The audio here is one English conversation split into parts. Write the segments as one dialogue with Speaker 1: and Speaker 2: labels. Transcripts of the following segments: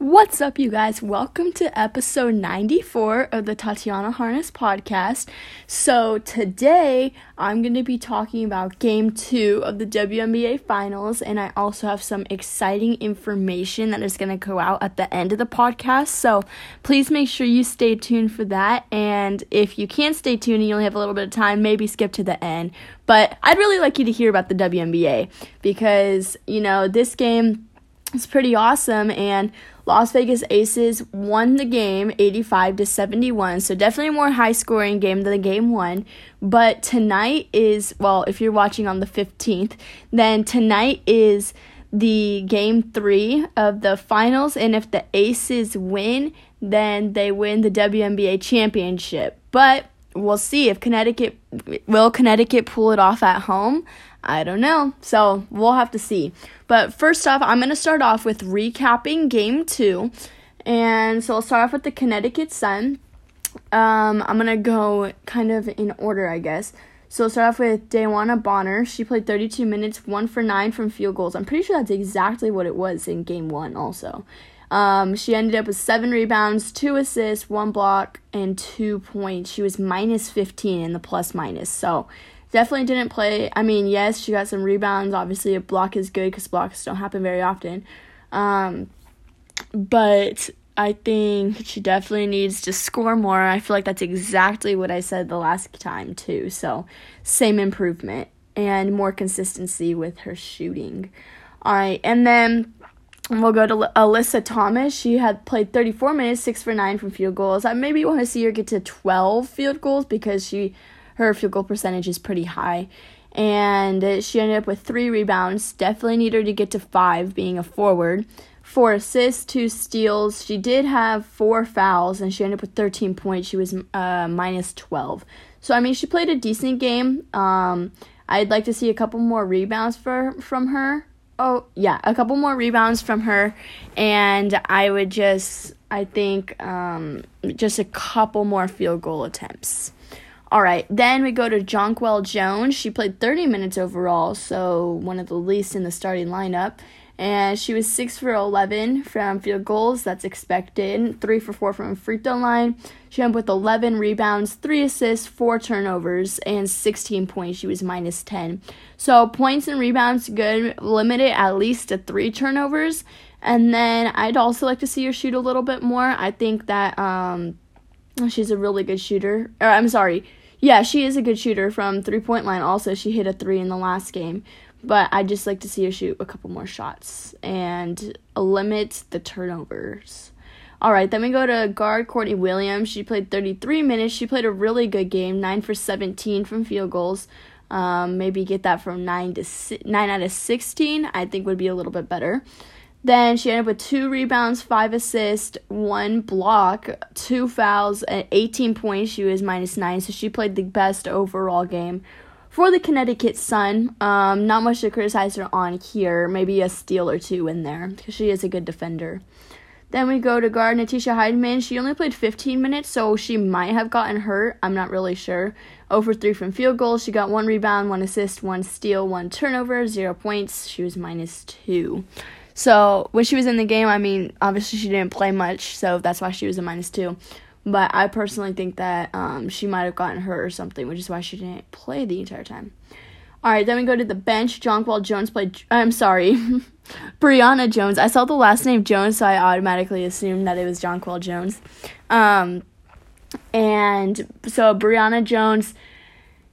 Speaker 1: What's up, you guys? Welcome to episode 94 of the Tatiana Harness podcast. So, today I'm going to be talking about game two of the WNBA finals, and I also have some exciting information that is going to go out at the end of the podcast. So, please make sure you stay tuned for that. And if you can't stay tuned and you only have a little bit of time, maybe skip to the end. But I'd really like you to hear about the WNBA because, you know, this game is pretty awesome and Las Vegas Aces won the game 85 to 71. So definitely more high scoring game than the game one. But tonight is well, if you're watching on the 15th, then tonight is the game 3 of the finals and if the Aces win, then they win the WNBA championship. But we'll see if Connecticut will Connecticut pull it off at home. I don't know. So we'll have to see. But first off, I'm going to start off with recapping game two. And so I'll start off with the Connecticut Sun. Um, I'm going to go kind of in order, I guess. So I'll start off with DeWanna Bonner. She played 32 minutes, one for nine from field goals. I'm pretty sure that's exactly what it was in game one, also. Um, she ended up with seven rebounds, two assists, one block, and two points. She was minus 15 in the plus minus. So definitely didn't play. I mean, yes, she got some rebounds. Obviously, a block is good because blocks don't happen very often. Um, but I think she definitely needs to score more. I feel like that's exactly what I said the last time, too. So, same improvement and more consistency with her shooting. All right, and then we'll go to Alyssa Thomas. She had played 34 minutes, 6 for 9 from field goals. I maybe want to see her get to 12 field goals because she her field goal percentage is pretty high. And she ended up with three rebounds. Definitely need her to get to five, being a forward. Four assists, two steals. She did have four fouls, and she ended up with 13 points. She was uh, minus 12. So, I mean, she played a decent game. Um, I'd like to see a couple more rebounds for from her. Oh, yeah, a couple more rebounds from her. And I would just, I think, um, just a couple more field goal attempts. All right, then we go to Jonquel Jones. She played 30 minutes overall, so one of the least in the starting lineup. And she was 6 for 11 from field goals, that's expected. 3 for 4 from free throw line. She ended with 11 rebounds, 3 assists, 4 turnovers, and 16 points. She was minus 10. So points and rebounds, good. Limit it at least to 3 turnovers. And then I'd also like to see her shoot a little bit more. I think that um, she's a really good shooter. Or I'm sorry, yeah, she is a good shooter from three point line. Also, she hit a three in the last game. But I'd just like to see her shoot a couple more shots and limit the turnovers. All right, then we go to guard Courtney Williams. She played 33 minutes. She played a really good game, 9 for 17 from field goals. Um, maybe get that from 9 to 9 out of 16, I think would be a little bit better. Then she ended up with two rebounds, five assists, one block, two fouls, and 18 points. She was minus nine, so she played the best overall game for the Connecticut Sun. Um, not much to criticize her on here. Maybe a steal or two in there because she is a good defender. Then we go to guard Natisha Hiedeman. She only played 15 minutes, so she might have gotten hurt. I'm not really sure. Over three from field goals. She got one rebound, one assist, one steal, one turnover, zero points. She was minus two. So when she was in the game, I mean, obviously she didn't play much, so that's why she was a minus two. But I personally think that um, she might have gotten hurt or something, which is why she didn't play the entire time. All right, then we go to the bench. Jonquel Jones played. I'm sorry, Brionna Jones. I saw the last name Jones, so I automatically assumed that it was Jonquel Jones. Um, and so Brionna Jones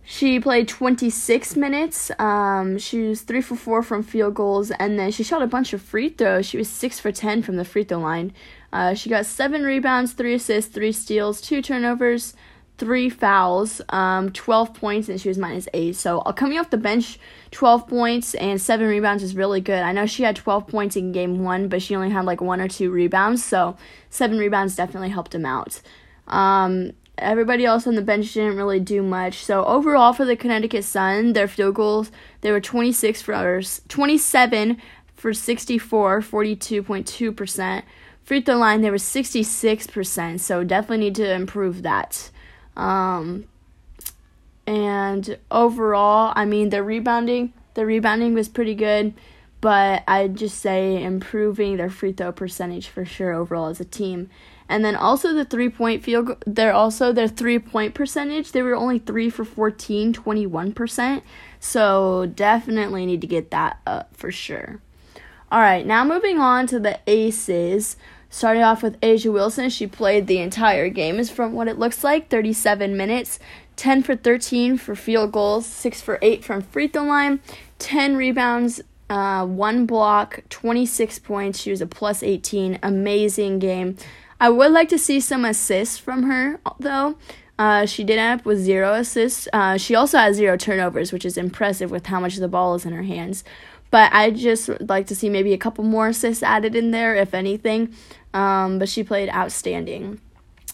Speaker 1: she played 26 minutes. Um, she was 3 for 4 from field goals, and then she shot a bunch of free throws. She was 6 for 10 from the free throw line. Uh, she got 7 rebounds, 3 assists, 3 steals, 2 turnovers, 3 fouls, um, 12 points, and she was minus 8. So, uh, coming off the bench, 12 points and 7 rebounds is really good. I know she had 12 points in game 1, but she only had like 1 or 2 rebounds, so 7 rebounds definitely helped him out. Um, everybody else on the bench didn't really do much. So overall for the Connecticut Sun, their field goals they were 26 for 27 for 64, 42.2%. Free throw line they were 66%, so definitely need to improve that. Um, and overall, I mean the rebounding, the rebounding was pretty good. but I'd just say improving their free throw percentage for sure overall as a team. And then also the three point field, they're also their three point percentage. They were only three for 14, 21%. So definitely need to get that up for sure. All right, now moving on to the aces. Starting off with A'ja Wilson, she played the entire game, is from what it looks like 37 minutes, 10 for 13 for field goals, 6 for 8 from free throw line, 10 rebounds, uh, 1 block, 26 points. She was a plus 18. Amazing game. I would like to see some assists from her, though. Uh, she did end up with zero assists. Uh, she also has zero turnovers, which is impressive with how much the ball is in her hands. But I just like to see maybe a couple more assists added in there, if anything. Um, but she played outstanding.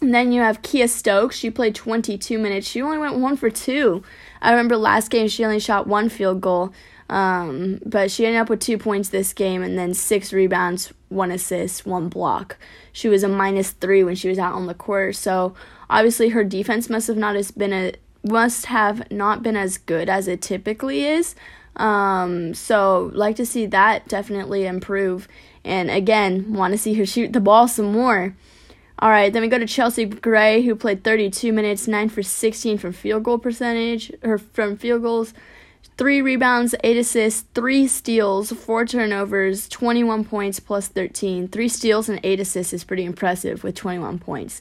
Speaker 1: And then you have Kiah Stokes. She played 22 minutes. She only went one for two. I remember last game she only shot one field goal. Um, but she ended up with two points this game and then six rebounds, one assist, one block. She was a minus three when she was out on the court. So obviously her defense must have not as been a must have not been as good as it typically is. Um, so like to see that definitely improve. And again, want to see her shoot the ball some more. All right, then we go to Chelsea Gray, who played 32 minutes, 9 for 16 from field goal percentage, or from field goals, 3 rebounds, 8 assists, 3 steals, 4 turnovers, 21 points plus 13. 3 steals and 8 assists is pretty impressive with 21 points.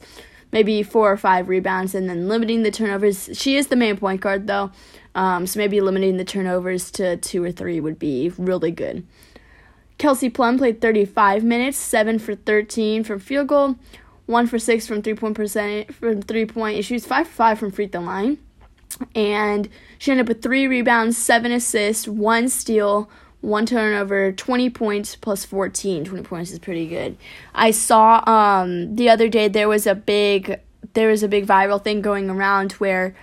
Speaker 1: Maybe 4 or 5 rebounds and then limiting the turnovers. She is the main point guard, though. Um, so maybe limiting the turnovers to two or three would be really good. Kelsey Plum played 35 minutes, 7 for 13 from field goal, 1 for 6 from three point percent from three point. She was 5 for 5 from free throw line. And she ended up with 3 rebounds, 7 assists, 1 steal, 1 turnover, 20 points plus 14. 20 points is pretty good. I saw um the other day there was a big there was a big viral thing going around where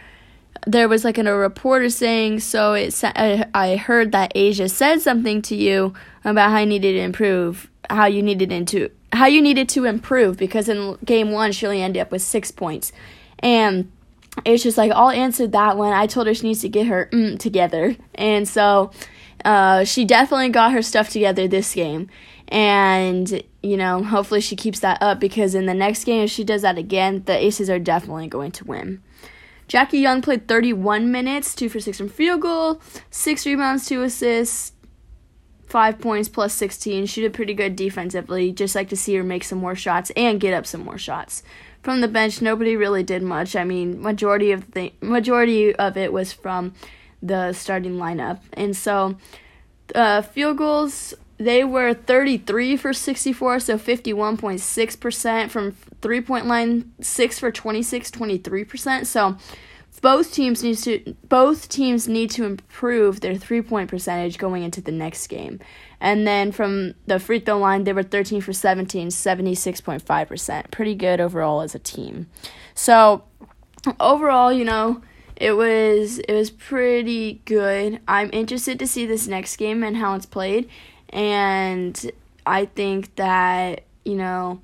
Speaker 1: there was like a reporter saying, so it I, I heard that A'ja said something to you about how you needed to improve, how you needed into how you needed to improve because in game one she only ended up with six points, and it's just like I'll answer that one. I told her she needs to get her mm together, and so uh, she definitely got her stuff together this game, and you know hopefully she keeps that up because in the next game if she does that again, the Aces are definitely going to win. Jackie Young played 31 minutes, 2 for 6 from field goal, 6 rebounds, 2 assists, 5 points plus 16. She did pretty good defensively. Just like to see her make some more shots and get up some more shots. From the bench, nobody really did much. I mean, majority of the majority of it was from the starting lineup. And so, uh, field goals they were 33 for 64, so 51.6% from three point line, 6 for 26, 23%. So both teams need to both teams need to improve their three point percentage going into the next game. And then from the free throw line, they were 13 for 17, 76.5%. Pretty good overall as a team. So overall, you know, it was it was pretty good. I'm interested to see this next game and how it's played and I think that, you know,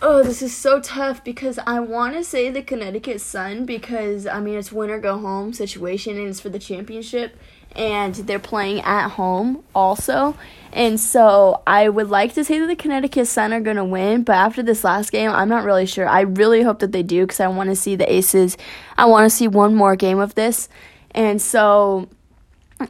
Speaker 1: oh, this is so tough because I want to say the Connecticut Sun because, I mean, it's winner go home situation and it's for the championship and they're playing at home also. And so I would like to say that the Connecticut Sun are going to win, but after this last game, I'm not really sure. I really hope that they do because I want to see the Aces. I want to see one more game of this. And so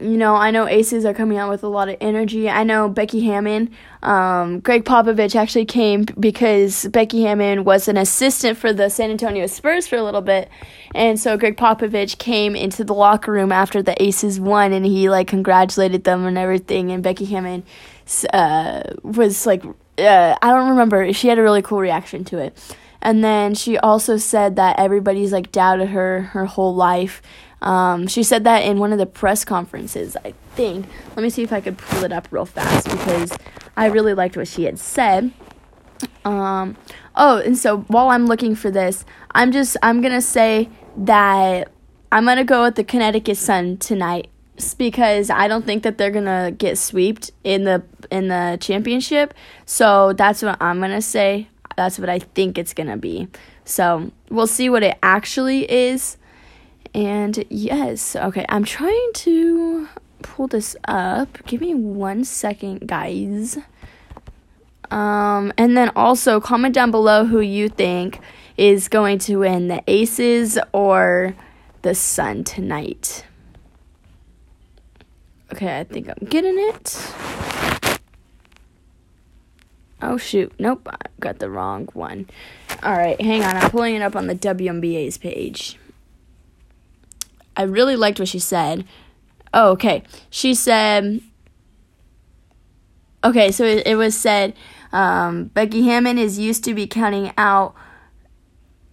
Speaker 1: you know, I know Aces are coming out with a lot of energy. I know Becky Hammon, um, Gregg Popovich actually came because Becky Hammon was an assistant for the San Antonio Spurs for a little bit. And so Gregg Popovich came into the locker room after the Aces won and he like congratulated them and everything. And Becky Hammon uh, was like, uh, I don't remember, she had a really cool reaction to it. And then she also said that everybody's like doubted her her whole life um, she said that in one of the press conferences, I think. Let me see if I could pull it up real fast because I really liked what she had said. Um, oh, and so while I'm looking for this, I'm just I'm gonna say that I'm gonna go with the Connecticut Sun tonight because I don't think that they're gonna get swept in the in the championship. So that's what I'm gonna say. That's what I think it's gonna be. So we'll see what it actually is. And yes, okay, I'm trying to pull this up. Give me one second, guys. Um, and then also comment down below who you think is going to win the Aces or the Sun tonight. Okay, I think I'm getting it. Oh shoot, nope, I got the wrong one. Alright, hang on, I'm pulling it up on the WNBA's page. I really liked what she said. Oh, okay. She said, okay, so it, it was said, um, Becky Hammon is used to be counting out.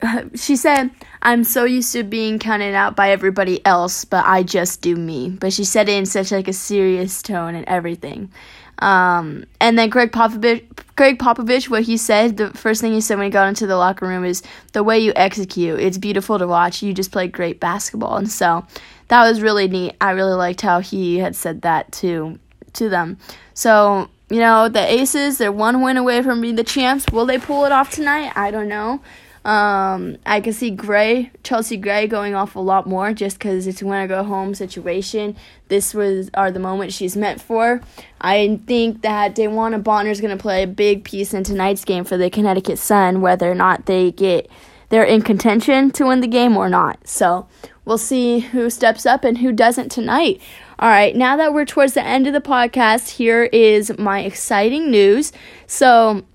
Speaker 1: She said, I'm so used to being counted out by everybody else, but I just do me. But she said it in such like a serious tone and everything. Um, and then Gregg Popovich, Gregg Popovich, what he said, the first thing he said when he got into the locker room is the way you execute. It's beautiful to watch. You just play great basketball, and so that was really neat. I really liked how he had said that to to them. So you know, the Aces, they're one win away from being the champs. Will they pull it off tonight? I don't know. Um, I can see Gray, Chelsea Gray, going off a lot more just because it's a win or go home situation. This was are the moments she's meant for. I think that DeWanna Bonner is going to play a big piece in tonight's game for the Connecticut Sun, whether or not they get they're in contention to win the game or not. So we'll see who steps up and who doesn't tonight. All right, now that we're towards the end of the podcast, here is my exciting news. So,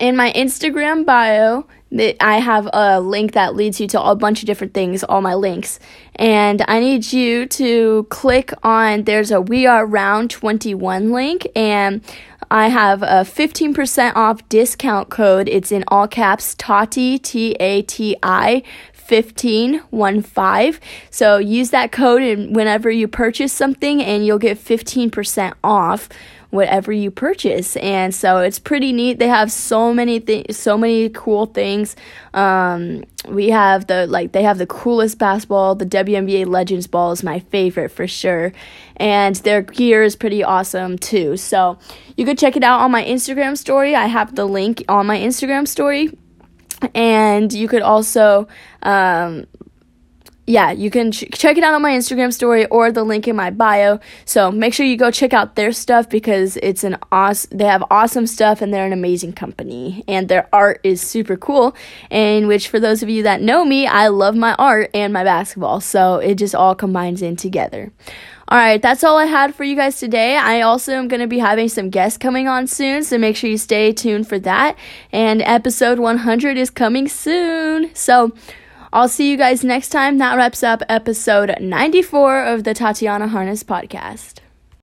Speaker 1: in my Instagram bio, I have a link that leads you to a bunch of different things, all my links. And I need you to click on there's a We Are Round 21 link and I have a 15% off discount code. It's in all caps Tati T A T I 1515. So use that code and whenever you purchase something and you'll get 15% off whatever you purchase. And so it's pretty neat. They have so many things, so many cool things. Um, we have the like they have the coolest basketball. The WNBA Legends ball is my favorite for sure, and their gear is pretty awesome too. So you could check it out on my Instagram story. I have the link on my Instagram story. And you could also um, yeah, you can ch- check it out on my Instagram story or the link in my bio. So make sure you go check out their stuff because it's an awesome. They have awesome stuff and they're an amazing company and their art is super cool. And which, for those of you that know me, I love my art and my basketball. So it just all combines in together. All right, that's all I had for you guys today. I also am going to be having some guests coming on soon, so make sure you stay tuned for that. And episode 100 is coming soon. So I'll see you guys next time. That wraps up episode 94 of the Tatiana Harness podcast.